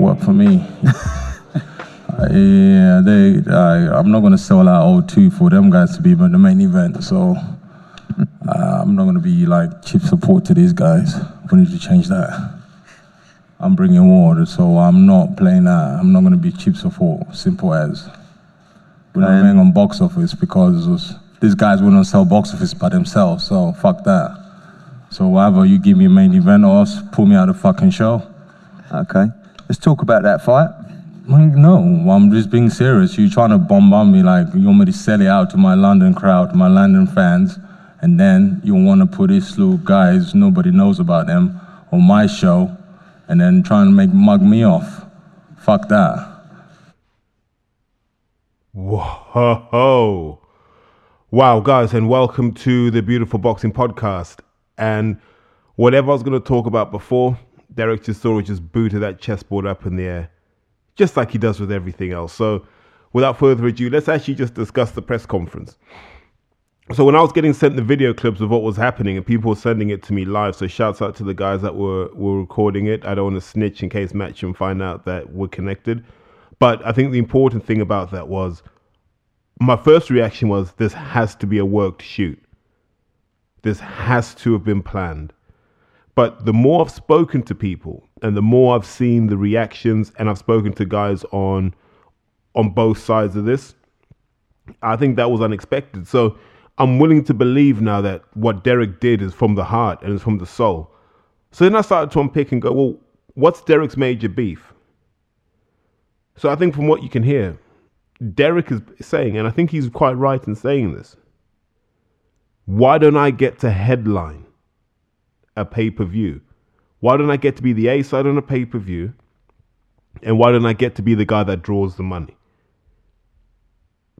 What for me? yeah, they. I, I'm not gonna sell out O2 for them guys to be the main event. So uh, I'm not gonna be like cheap support to these guys. We need to change that. I'm bringing water, so I'm not playing that. I'm not gonna be cheap support. Simple as. We're not playing on box office because these guys wouldn't sell box office by themselves. So fuck that. So whatever you give me a main event or else pull me out of the fucking show. Okay. Let's talk about that fight. Like, no, I'm just being serious. You're trying to bomb bombard me like you want me to sell it out to my London crowd, my London fans, and then you want to put these little guys, nobody knows about them, on my show, and then trying to make mug me off. Fuck that. Whoa. Wow, guys, and welcome to the Beautiful Boxing Podcast. And whatever I was going to talk about before, Derek Chisora just booted that chessboard up in the air, just like he does with everything else. So, without further ado, let's actually just discuss the press conference. So, when I was getting sent the video clips of what was happening, and people were sending it to me live, so shouts out to the guys that were, were recording it. I don't want to snitch in case Matchroom find out that we're connected. But I think the important thing about that was my first reaction was this has to be a worked shoot. This has to have been planned. But the more I've spoken to people and the more I've seen the reactions and I've spoken to guys on on both sides of this, I think that was unexpected. So I'm willing to believe now that what Derek did is from the heart and is from the soul. So then I started to unpick and go, well, what's Derek's major beef? So I think from what you can hear, Derek is saying, and I think he's quite right in saying this. Why don't I get to headline a pay per view? Why don't I get to be the A side on a pay per view? And why don't I get to be the guy that draws the money?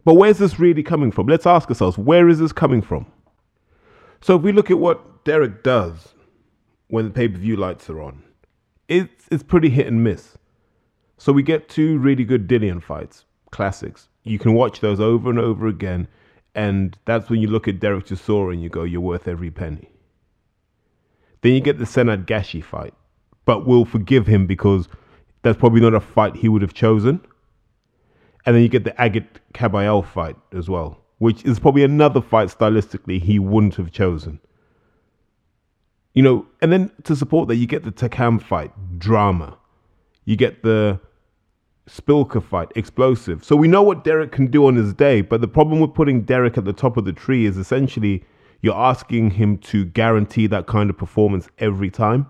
But where's this really coming from? Let's ask ourselves where is this coming from? So if we look at what Derek does when the pay per view lights are on, it's, it's pretty hit and miss. So we get two really good Dillian fights, classics. You can watch those over and over again, and that's when you look at Derek Chisora and you go, you're worth every penny. Then you get the Senad Gashi fight, but we'll forgive him because that's probably not a fight he would have chosen. And then you get the Agit Kabayel fight as well, which is probably another fight stylistically he wouldn't have chosen. You know, and then to support that, you get the Takam fight, drama. You get the Spilka fight, explosive. So we know what Derek can do on his day, but the problem with putting Derek at the top of the tree is essentially you're asking him to guarantee that kind of performance every time.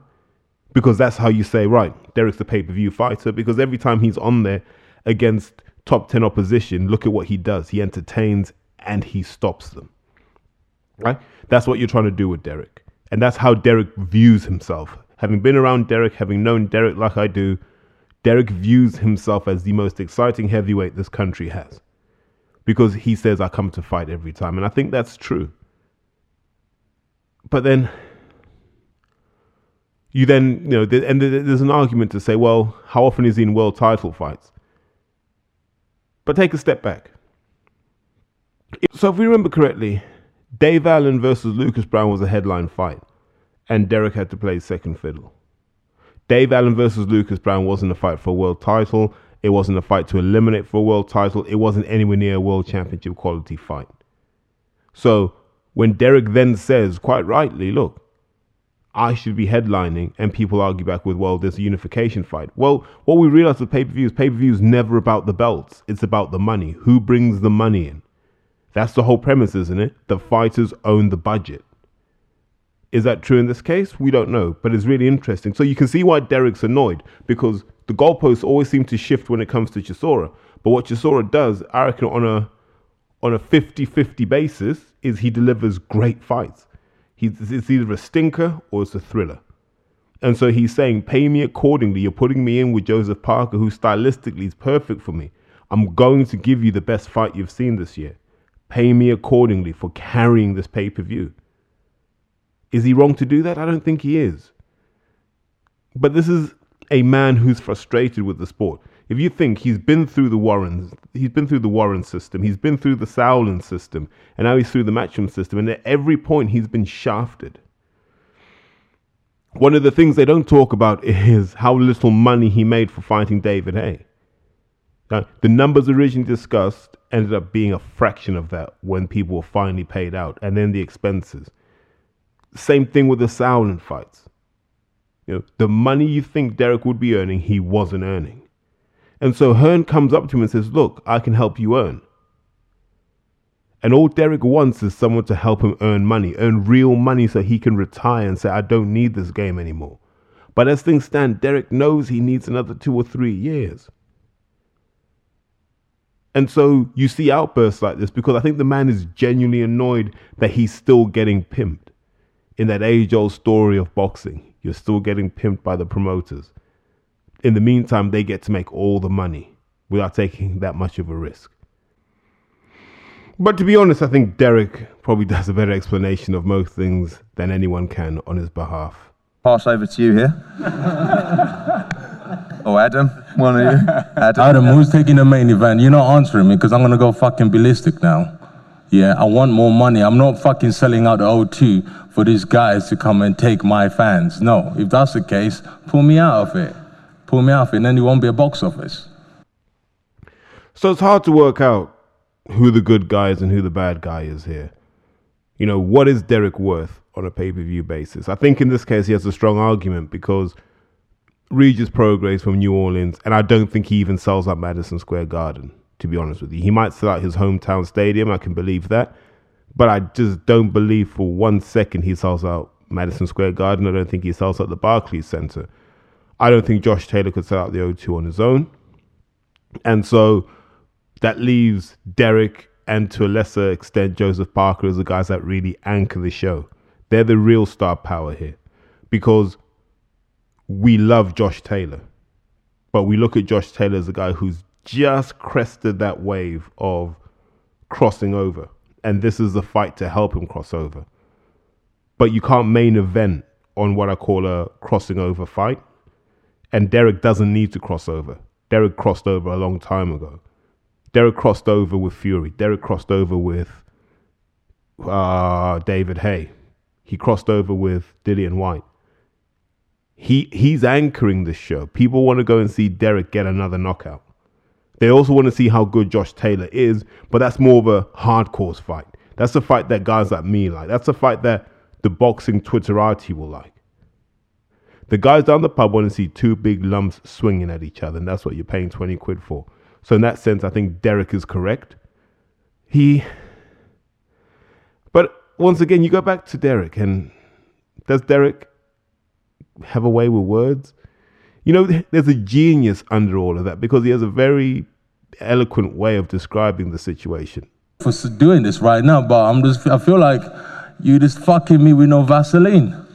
Because that's how you say, right, Derek's the pay per view fighter. Because every time he's on there against top 10 opposition, look at what he does. He entertains and he stops them. Right? That's what you're trying to do with Derek. And that's how Derek views himself. Having been around Derek, having known Derek like I do, Derek views himself as the most exciting heavyweight this country has. Because he says, I come to fight every time. And I think that's true. But then, you then, you know, and there's an argument to say, well, how often is he in world title fights? But take a step back. So, if we remember correctly, Dave Allen versus Lucas Browne was a headline fight, and Derek had to play second fiddle. Dave Allen versus Lucas Browne wasn't a fight for a world title. It wasn't a fight to eliminate for a world title. It wasn't anywhere near a world championship quality fight. So when Derek then says, quite rightly, look, I should be headlining, and people argue back with, well, there's a unification fight. Well, what we realize with pay per views, pay per view is never about the belts, it's about the money. Who brings the money in? That's the whole premise, isn't it? The fighters own the budget. Is that true in this case? We don't know, but it's really interesting. So you can see why Derek's annoyed because the goalposts always seem to shift when it comes to Chisora. But what Chisora does, I reckon, on a on a 50-50 basis, is he delivers great fights. He's, it's either a stinker or it's a thriller. And so he's saying, pay me accordingly. You're putting me in with Joseph Parker, who stylistically is perfect for me. I'm going to give you the best fight you've seen this year. Pay me accordingly for carrying this pay per view. Is he wrong to do that? I don't think he is. But this is a man who's frustrated with the sport. If you think he's been through the Warrens, he's been through the Warren system, he's been through the Sauerland system, and now he's through the Matchroom system, and at every point he's been shafted. One of the things they don't talk about is how little money he made for fighting David Haye. Now, the numbers originally discussed ended up being a fraction of that when people were finally paid out, and then the expenses. Same thing with the Sauerland fights. You know, the money you think Derek would be earning, he wasn't earning. And so Hearn comes up to him and says, Look, I can help you earn. And all Derek wants is someone to help him earn money, earn real money so he can retire and say, I don't need this game anymore. But as things stand, Derek knows he needs another two or three years. And so you see outbursts like this because I think the man is genuinely annoyed that he's still getting pimped. In that age old story of boxing, you're still getting pimped by the promoters in the meantime, they get to make all the money without taking that much of a risk. But to be honest, I think Derek probably does a better explanation of most things than anyone can on his behalf. Pass over to you here. oh, Adam, one of you. Adam. Adam, who's taking the main event? You're not answering me because I'm going to go fucking ballistic now. Yeah, I want more money. I'm not fucking selling out the O2 for these guys to come and take my fans. No, if that's the case, pull me out of it pull me off, and then it won't be a box office. So it's hard to work out who the good guy is and who the bad guy is here. You know, what is Derek worth on a pay per view basis? I think in this case he has a strong argument because Regis Prograis from New Orleans, and I don't think he even sells out Madison Square Garden, to be honest with you. He might sell out his hometown stadium, I can believe that. But I just don't believe for one second he sells out Madison Square Garden. I don't think he sells out the Barclays Center. I don't think Josh Taylor could sell out the O2 on his own. And so that leaves Derek and to a lesser extent Joseph Parker as the guys that really anchor the show. They're the real star power here because we love Josh Taylor. But we look at Josh Taylor as a guy who's just crested that wave of crossing over. And this is the fight to help him cross over. But you can't main event on what I call a crossing over fight. And Derek doesn't need to cross over. Derek crossed over a long time ago. Derek crossed over with Fury. Derek crossed over with uh, David Haye. He crossed over with Dillian Whyte. He he's anchoring the show. People want to go and see Derek get another knockout. They also want to see how good Josh Taylor is, but that's more of a hardcore fight. That's a fight that guys like me like. That's a fight that the boxing Twitterati will like. The guys down the pub want to see two big lumps swinging at each other, and that's what you're paying 20 quid for. So, in that sense, I think Derek is correct. He. But once again, you go back to Derek, and does Derek have a way with words? You know, there's a genius under all of that because he has a very eloquent way of describing the situation. For doing this right now, but I'm just, I feel like you just fucking me with no Vaseline.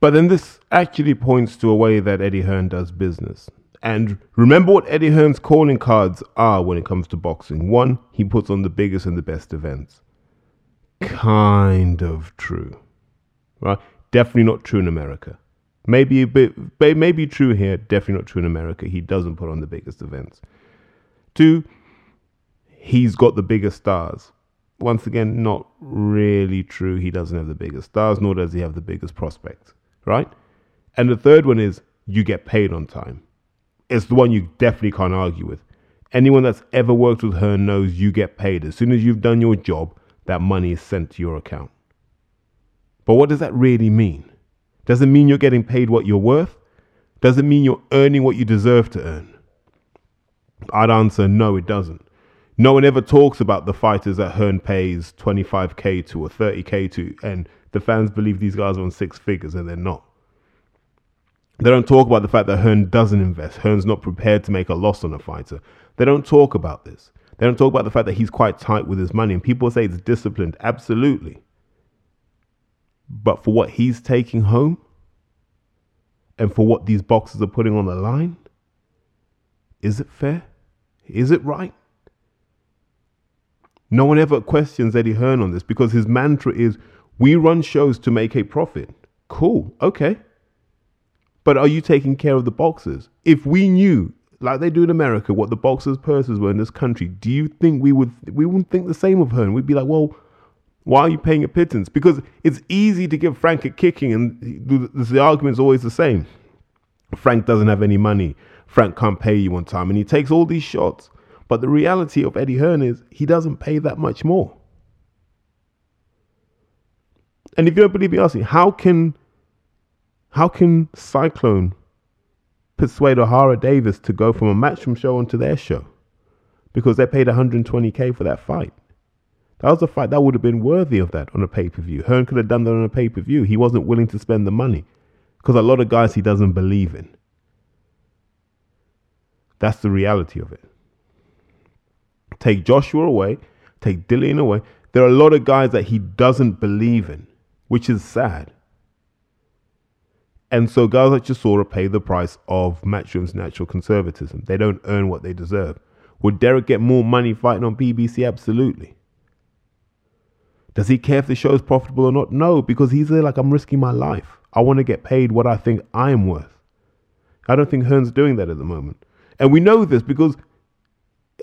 But then this actually points to a way that Eddie Hearn does business. And remember what Eddie Hearn's calling cards are when it comes to boxing. One, he puts on the biggest and the best events. Kind of true. Right? Definitely not true in America. Maybe a bit maybe true here, definitely not true in America. He doesn't put on the biggest events. Two, he's got the biggest stars once again, not really true. He doesn't have the biggest stars, nor does he have the biggest prospects right? And the third one is you get paid on time. It's the one you definitely can't argue with. Anyone that's ever worked with her knows you get paid. As soon as you've done your job, that money is sent to your account. But what does that really mean? Does it mean you're getting paid what you're worth? Does it mean you're earning what you deserve to earn? I'd answer no, it doesn't. No one ever talks about the fighters that Hearn pays 25k to or 30k to, and the fans believe these guys are on six figures and they're not. They don't talk about the fact that Hearn doesn't invest. Hearn's not prepared to make a loss on a fighter. They don't talk about this. They don't talk about the fact that he's quite tight with his money. And people say it's disciplined. Absolutely. But for what he's taking home and for what these boxers are putting on the line, is it fair? Is it right? No one ever questions Eddie Hearn on this because his mantra is we run shows to make a profit. Cool, okay. But are you taking care of the boxers? If we knew, like they do in America, what the boxers' purses were in this country, do you think we would we wouldn't think the same of her? And we'd be like, well, why are you paying a pittance? Because it's easy to give Frank a kicking, and the, the argument's always the same. Frank doesn't have any money. Frank can't pay you on time, and he takes all these shots. But the reality of Eddie Hearn is he doesn't pay that much more. And if you don't believe me, how can how can Cyclone persuade Ohara Davies to go from a matchroom show onto their show? Because they paid 120k for that fight. That was a fight that would have been worthy of that on a pay per view. Hearn could have done that on a pay per view. He wasn't willing to spend the money because a lot of guys he doesn't believe in. That's the reality of it. Take Joshua away, take Dillian away. There are a lot of guys that he doesn't believe in, which is sad. And so guys like Chisora pay the price of Matchroom's natural conservatism. They don't earn what they deserve. Would Derek get more money fighting on BBC? Absolutely. Does he care if the show is profitable or not? No, because he's there like, I'm risking my life. I want to get paid what I think I am worth. I don't think Hearn's doing that at the moment. And we know this because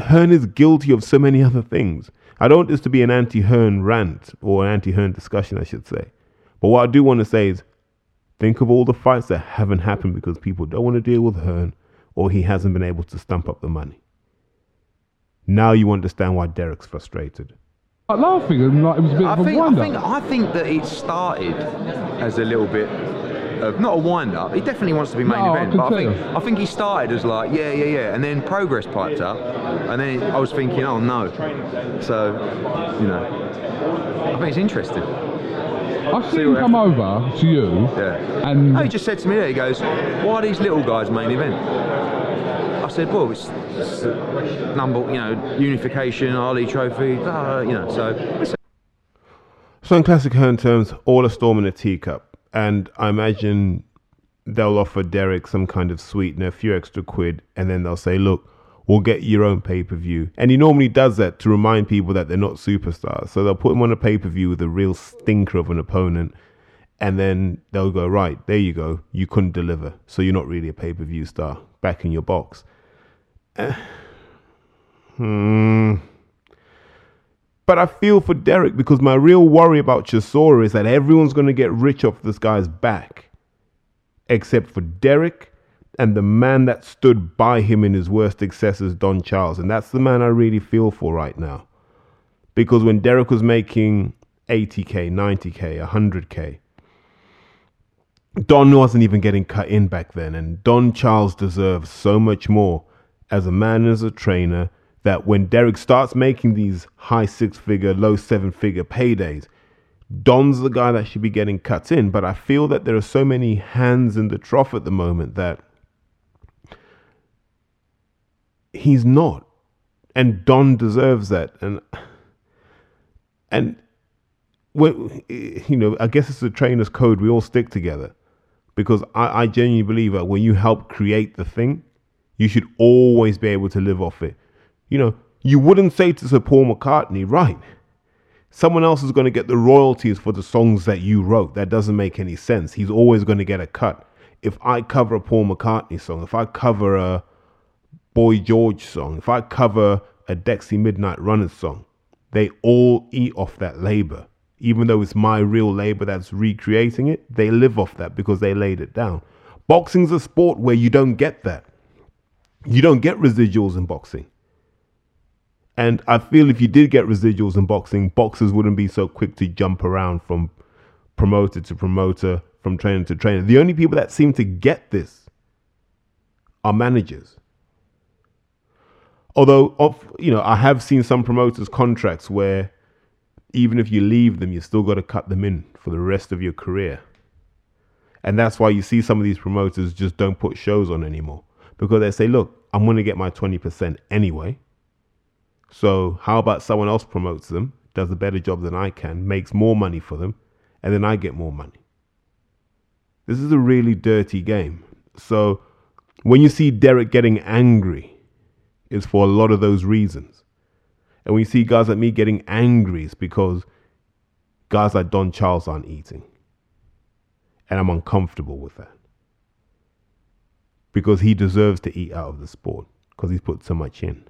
Hearn is guilty of so many other things. I don't want this to be an anti Hearn rant or an anti Hearn discussion, I should say. But what I do want to say is think of all the fights that haven't happened because people don't want to deal with Hearn or he hasn't been able to stump up the money. Now you understand why Derek's frustrated. Like laughing and like it was a bit I of a think, I wind think. I think that it started as a little bit of not a wind up. He definitely wants to be main No, event, can but I think. I think he started as like yeah yeah yeah, and then Prograis piped up, and then I was thinking oh no, so you know, I think it's interesting. I've see seen him what come over to you Yeah. and No, he just said to me there, he goes, why are these little guys main event? I said, well, it's, it's number, you know, unification, Ali Trophy, uh, you know, so it's So in classic Hearn terms, all a storm in a teacup. And I imagine they'll offer Derek some kind of sweetener, a few extra quid, and then they'll say, look, we'll get your own pay per view. And he normally does that to remind people that they're not superstars. So they'll put him on a pay per view with a real stinker of an opponent. And then they'll go, right, there you go. You couldn't deliver. So you're not really a pay per view star. Back in your box. Eh. Hmm. But I feel for Derek because my real worry about Chisora is that everyone's going to get rich off this guy's back, except for Derek and the man that stood by him in his worst excesses, Don Charles. And that's the man I really feel for right now. Because when Derek was making 80K, 90K, 100K, Don wasn't even getting cut in back then. And Don Charles deserves so much more as a man as a trainer that when Derek starts making these high six figure, low seven figure paydays, Don's the guy that should be getting cut in. But I feel that there are so many hands in the trough at the moment that he's not. And Don deserves that. And and when, you know, I guess it's the trainer's code. We all stick together because I, I genuinely believe that when you help create the thing, you should always be able to live off it. You know, you wouldn't say to Sir Paul McCartney, right? Someone else is going to get the royalties for the songs that you wrote. That doesn't make any sense. He's always going to get a cut. If I cover a Paul McCartney song, if I cover a Boy George song, if I cover a Dexys Midnight Runners song, they all eat off that labor. Even though it's my real labor that's recreating it, they live off that because they laid it down. Boxing's a sport where you don't get that. You don't get residuals in boxing. And I feel if you did get residuals in boxing, boxers wouldn't be so quick to jump around from promoter to promoter, from trainer to trainer. The only people that seem to get this are managers. Although, you know, I have seen some promoters' contracts where even if you leave them, you still got to cut them in for the rest of your career. And that's why you see some of these promoters just don't put shows on anymore because they say, look, I'm going to get my 20% anyway. So, how about someone else promotes them, does a better job than I can, makes more money for them, and then I get more money? This is a really dirty game. So, when you see Derek getting angry, it's for a lot of those reasons. And when you see guys like me getting angry, it's because guys like Don Charles aren't eating. And I'm uncomfortable with that. because he deserves to eat out of the sport because he's put so much in.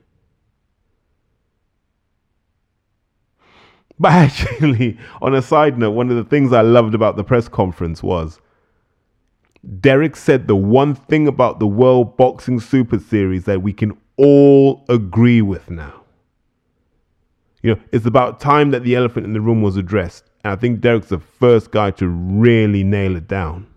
But actually, on a side note, one of the things I loved about the press conference was Derek said the one thing about the World Boxing Super Series that we can all agree with now. You know, it's about time that the elephant in the room was addressed. And I think Derek's the first guy to really nail it down.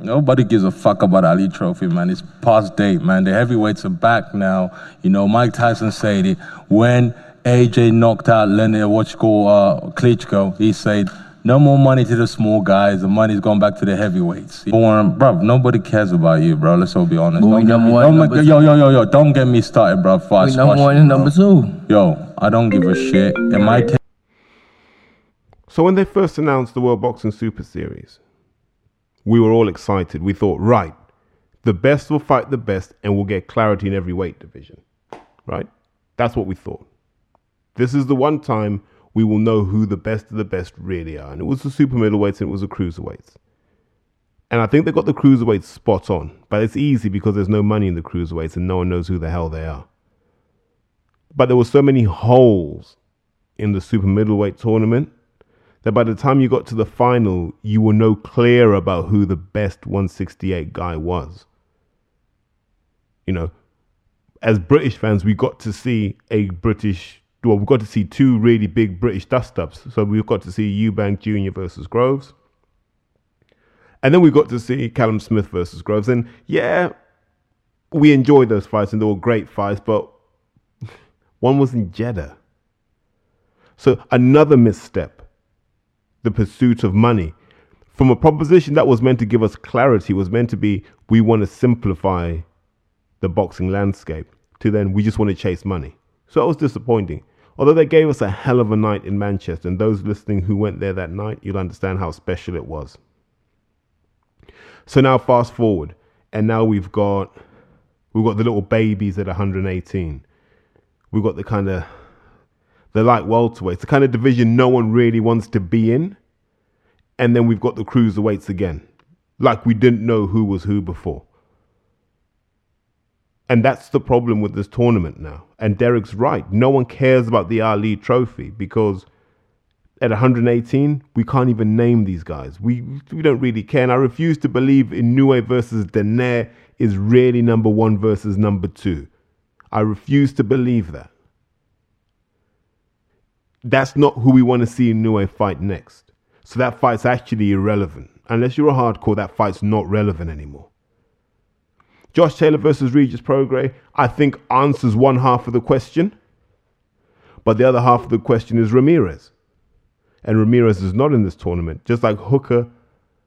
Nobody gives a fuck about Ali Trophy, man. It's past date, man. The heavyweights are back now. You know, Mike Tyson said it when AJ knocked out Leonard Wachko, uh, Klitschko. He said, no more money to the small guys. The money's going back to the heavyweights. Bro, nobody cares about you, bro. Let's all be honest. But Don't get me- one, don't make- yo, yo, yo, yo. Don't get me started, bro. before I We number squash one you, and number two. Yo, I don't give a shit. It might take So when they first announced the World Boxing Super Series, we were all excited. We thought, right, the best will fight the best and we'll get clarity in every weight division. Right? That's what we thought. This is the one time we will know who the best of the best really are. And it was the super middleweights and it was the cruiserweights. And I think they got the cruiserweights spot on. But it's easy because there's no money in the cruiserweights and no one knows who the hell they are. But there were so many holes in the super middleweight tournament that by the time you got to the final, you were no clear about who the best 168 guy was. You know, as British fans, we got to see a British, well, we got to see two really big British dust ups. So we got to see Eubank Jr. versus Groves. And then we got to see Callum Smith versus Groves. And yeah, we enjoyed those fights and they were great fights, but one was in Jeddah. So another misstep the pursuit of money. From a proposition that was meant to give us clarity, was meant to be we want to simplify the boxing landscape, to then we just want to chase money. So that was disappointing. Although they gave us a hell of a night in Manchester, and those listening who went there that night, you'll understand how special it was. So now fast forward, and now we've got we've got the little babies at 118. We've got the kind of the light welterweights, the kind of division no one really wants to be in. And then we've got the cruiserweights again, like we didn't know who was who before. And that's the problem with this tournament now. And Derek's right. No one cares about the Ali trophy because at 118, we can't even name these guys. We, we don't really care. And I refuse to believe Inoue versus Donaire is really number one versus number two. I refuse to believe that that's not who we want to see Inoue fight next. So that fight's actually irrelevant. Unless you're a hardcore, that fight's not relevant anymore. Josh Taylor versus Regis Prograis, I think answers one half of the question, but the other half of the question is Ramirez. And Ramirez is not in this tournament, just like Hooker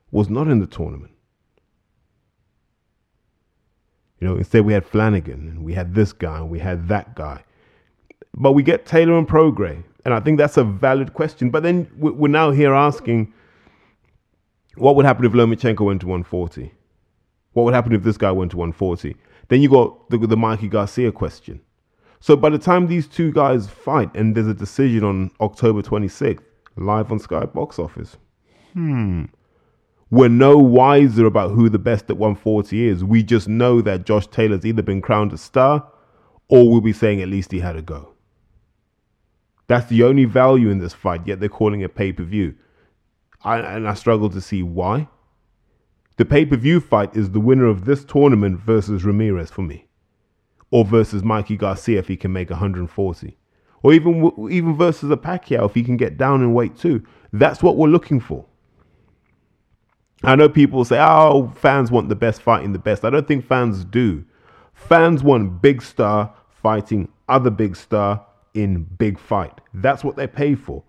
was not in the tournament. You know, instead we had Flanagan and we had this guy and we had that guy. But we get Taylor and Prograis, and I think that's a valid question. But then we're now here asking, what would happen if Lomachenko went to 140? What would happen if this guy went to 140? Then you got the, the Mikey Garcia question. So by the time these two guys fight, and there's a decision on October 26th, live on Sky Box Office, hmm, we're no wiser about who the best at 140 is. We just know that Josh Taylor's either been crowned a star, or we'll be saying at least he had a go. That's the only value in this fight, yet they're calling it pay per view. And I struggle to see why. The pay per view fight is the winner of this tournament versus Ramirez for me, or versus Mikey Garcia if he can make 140, or even even versus a Pacquiao if he can get down in weight too. That's what we're looking for. I know people say, "Oh, fans want the best fighting the best." I don't think fans do. Fans want big star fighting other big star in big fight. That's what they pay for.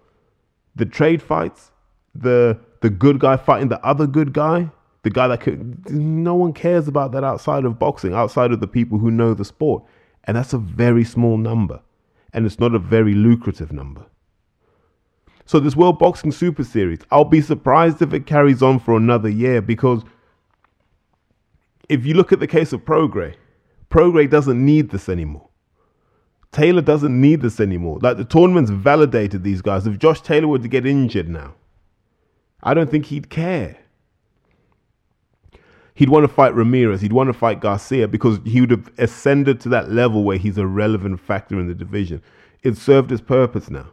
The trade fights, the the good guy fighting the other good guy, the guy that could no one cares about that outside of boxing, outside of the people who know the sport. And that's a very small number. And it's not a very lucrative number. So this World Boxing Super Series, I'll be surprised if it carries on for another year because if you look at the case of Prograis, Prograis doesn't need this anymore. Taylor doesn't need this anymore. Like the tournament's validated these guys. If Josh Taylor were to get injured now, I don't think he'd care. He'd want to fight Ramirez. He'd want to fight Garcia because he would have ascended to that level where he's a relevant factor in the division. It served its purpose now.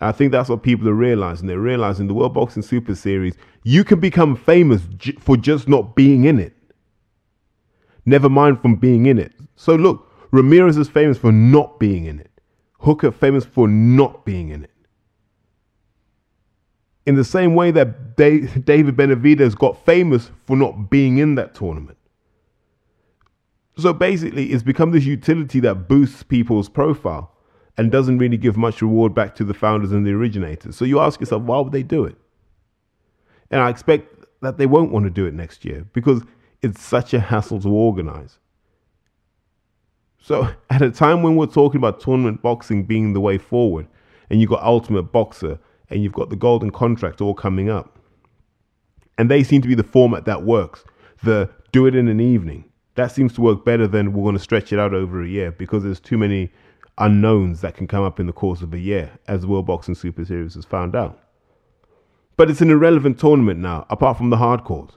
And I think that's what people are realizing. They're realizing the World Boxing Super Series, you can become famous j- for just not being in it. Never mind from being in it. So look, Ramirez is famous for not being in it. Hooker famous for not being in it. In the same way that David Benavidez got famous for not being in that tournament. So basically, it's become this utility that boosts people's profile and doesn't really give much reward back to the founders and the originators. So you ask yourself, why would they do it? And I expect that they won't want to do it next year because it's such a hassle to organize. So at a time when we're talking about tournament boxing being the way forward, and you've got Ultimate Boxer and you've got the Golden Contract all coming up, and they seem to be the format that works. The do it in an evening that seems to work better than we're going to stretch it out over a year because there's too many unknowns that can come up in the course of a year, as the World Boxing Super Series has found out. But it's an irrelevant tournament now, apart from the hardcores.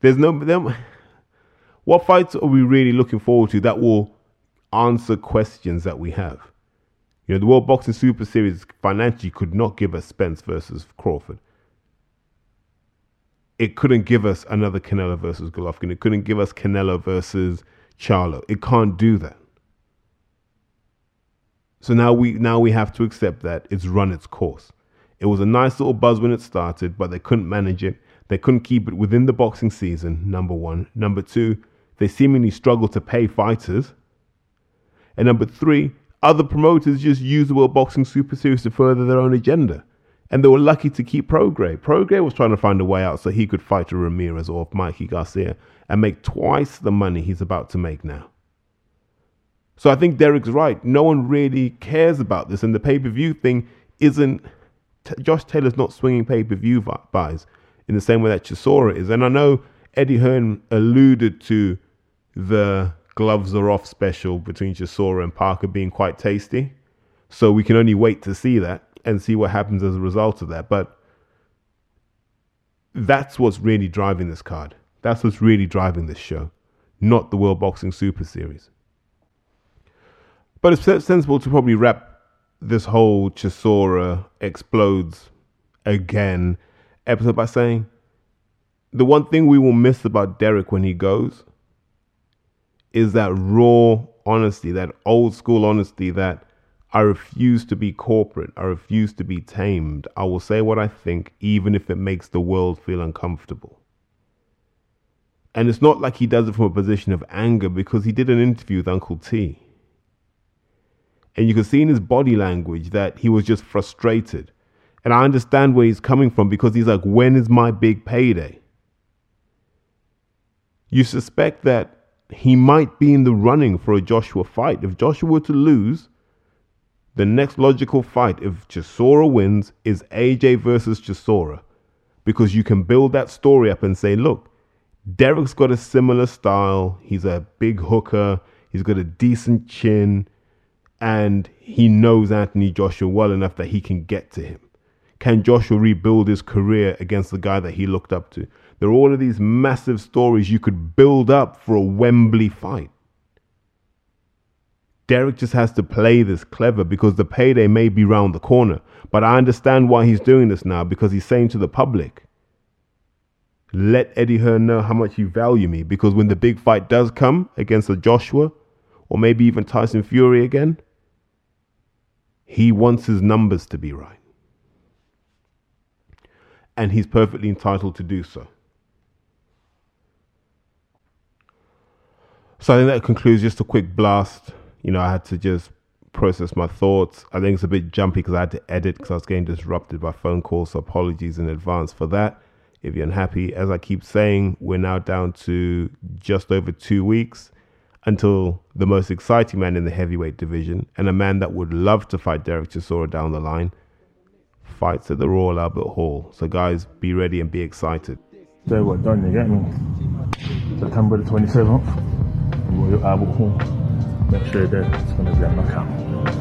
There's no. There, what fights are we really looking forward to that will answer questions that we have? You know, the World Boxing Super Series financially could not give us Spence versus Crawford. It couldn't give us another Canelo versus Golovkin. It couldn't give us Canelo versus Charlo. It can't do that. So now we now we have to accept that it's run its course. It was a nice little buzz when it started, but they couldn't manage it. They couldn't keep it within the boxing season, number one. Number two, they seemingly struggled to pay fighters. And number three, other promoters just used the World Boxing Super Series to further their own agenda. And they were lucky to keep Prograis. Prograis was trying to find a way out so he could fight a Ramirez or Mikey Garcia and make twice the money he's about to make now. So I think Derek's right. No one really cares about this, and the pay per view thing isn't. Josh Taylor's not swinging pay per view buys in the same way that Chisora is, and I know Eddie Hearn alluded to the gloves are off special between Chisora and Parker being quite tasty. So we can only wait to see that and see what happens as a result of that. But that's what's really driving this card. That's what's really driving this show, not the World Boxing Super Series. But it's sensible to probably wrap this whole Chisora explodes again episode by saying the one thing we will miss about Derek when he goes is that raw honesty, that old school honesty that I refuse to be corporate. I refuse to be tamed. I will say what I think, even if it makes the world feel uncomfortable. And it's not like he does it from a position of anger because he did an interview with Uncle T. And you could see in his body language that he was just frustrated. And I understand where he's coming from because he's like, when is my big payday? You suspect that he might be in the running for a Joshua fight. If Joshua were to lose, the next logical fight, if Chisora wins, is AJ versus Chisora. Because you can build that story up and say, look, Derek's got a similar style. He's a big hooker. He's got a decent chin and he knows Anthony Joshua well enough that he can get to him. Can Joshua rebuild his career against the guy that he looked up to? There are all of these massive stories you could build up for a Wembley fight. Derek just has to play this clever because the payday may be round the corner. But I understand why he's doing this now because he's saying to the public, let Eddie Hearn know how much you value me because when the big fight does come against a Joshua or maybe even Tyson Fury again, he wants his numbers to be right. And he's perfectly entitled to do so. So I think that concludes just a quick blast. You know, I had to just process my thoughts. I think it's a bit jumpy because I had to edit because I was getting disrupted by phone calls. So apologies in advance for that. If you're unhappy, as I keep saying, we're now down to just over two weeks until the most exciting man in the heavyweight division and a man that would love to fight Derek Chisora down the line fights at the Royal Albert Hall. So, guys, be ready and be excited. Say what done, you get me? September the 27th, Royal Albert Hall. Make sure that it's going to be a knockout.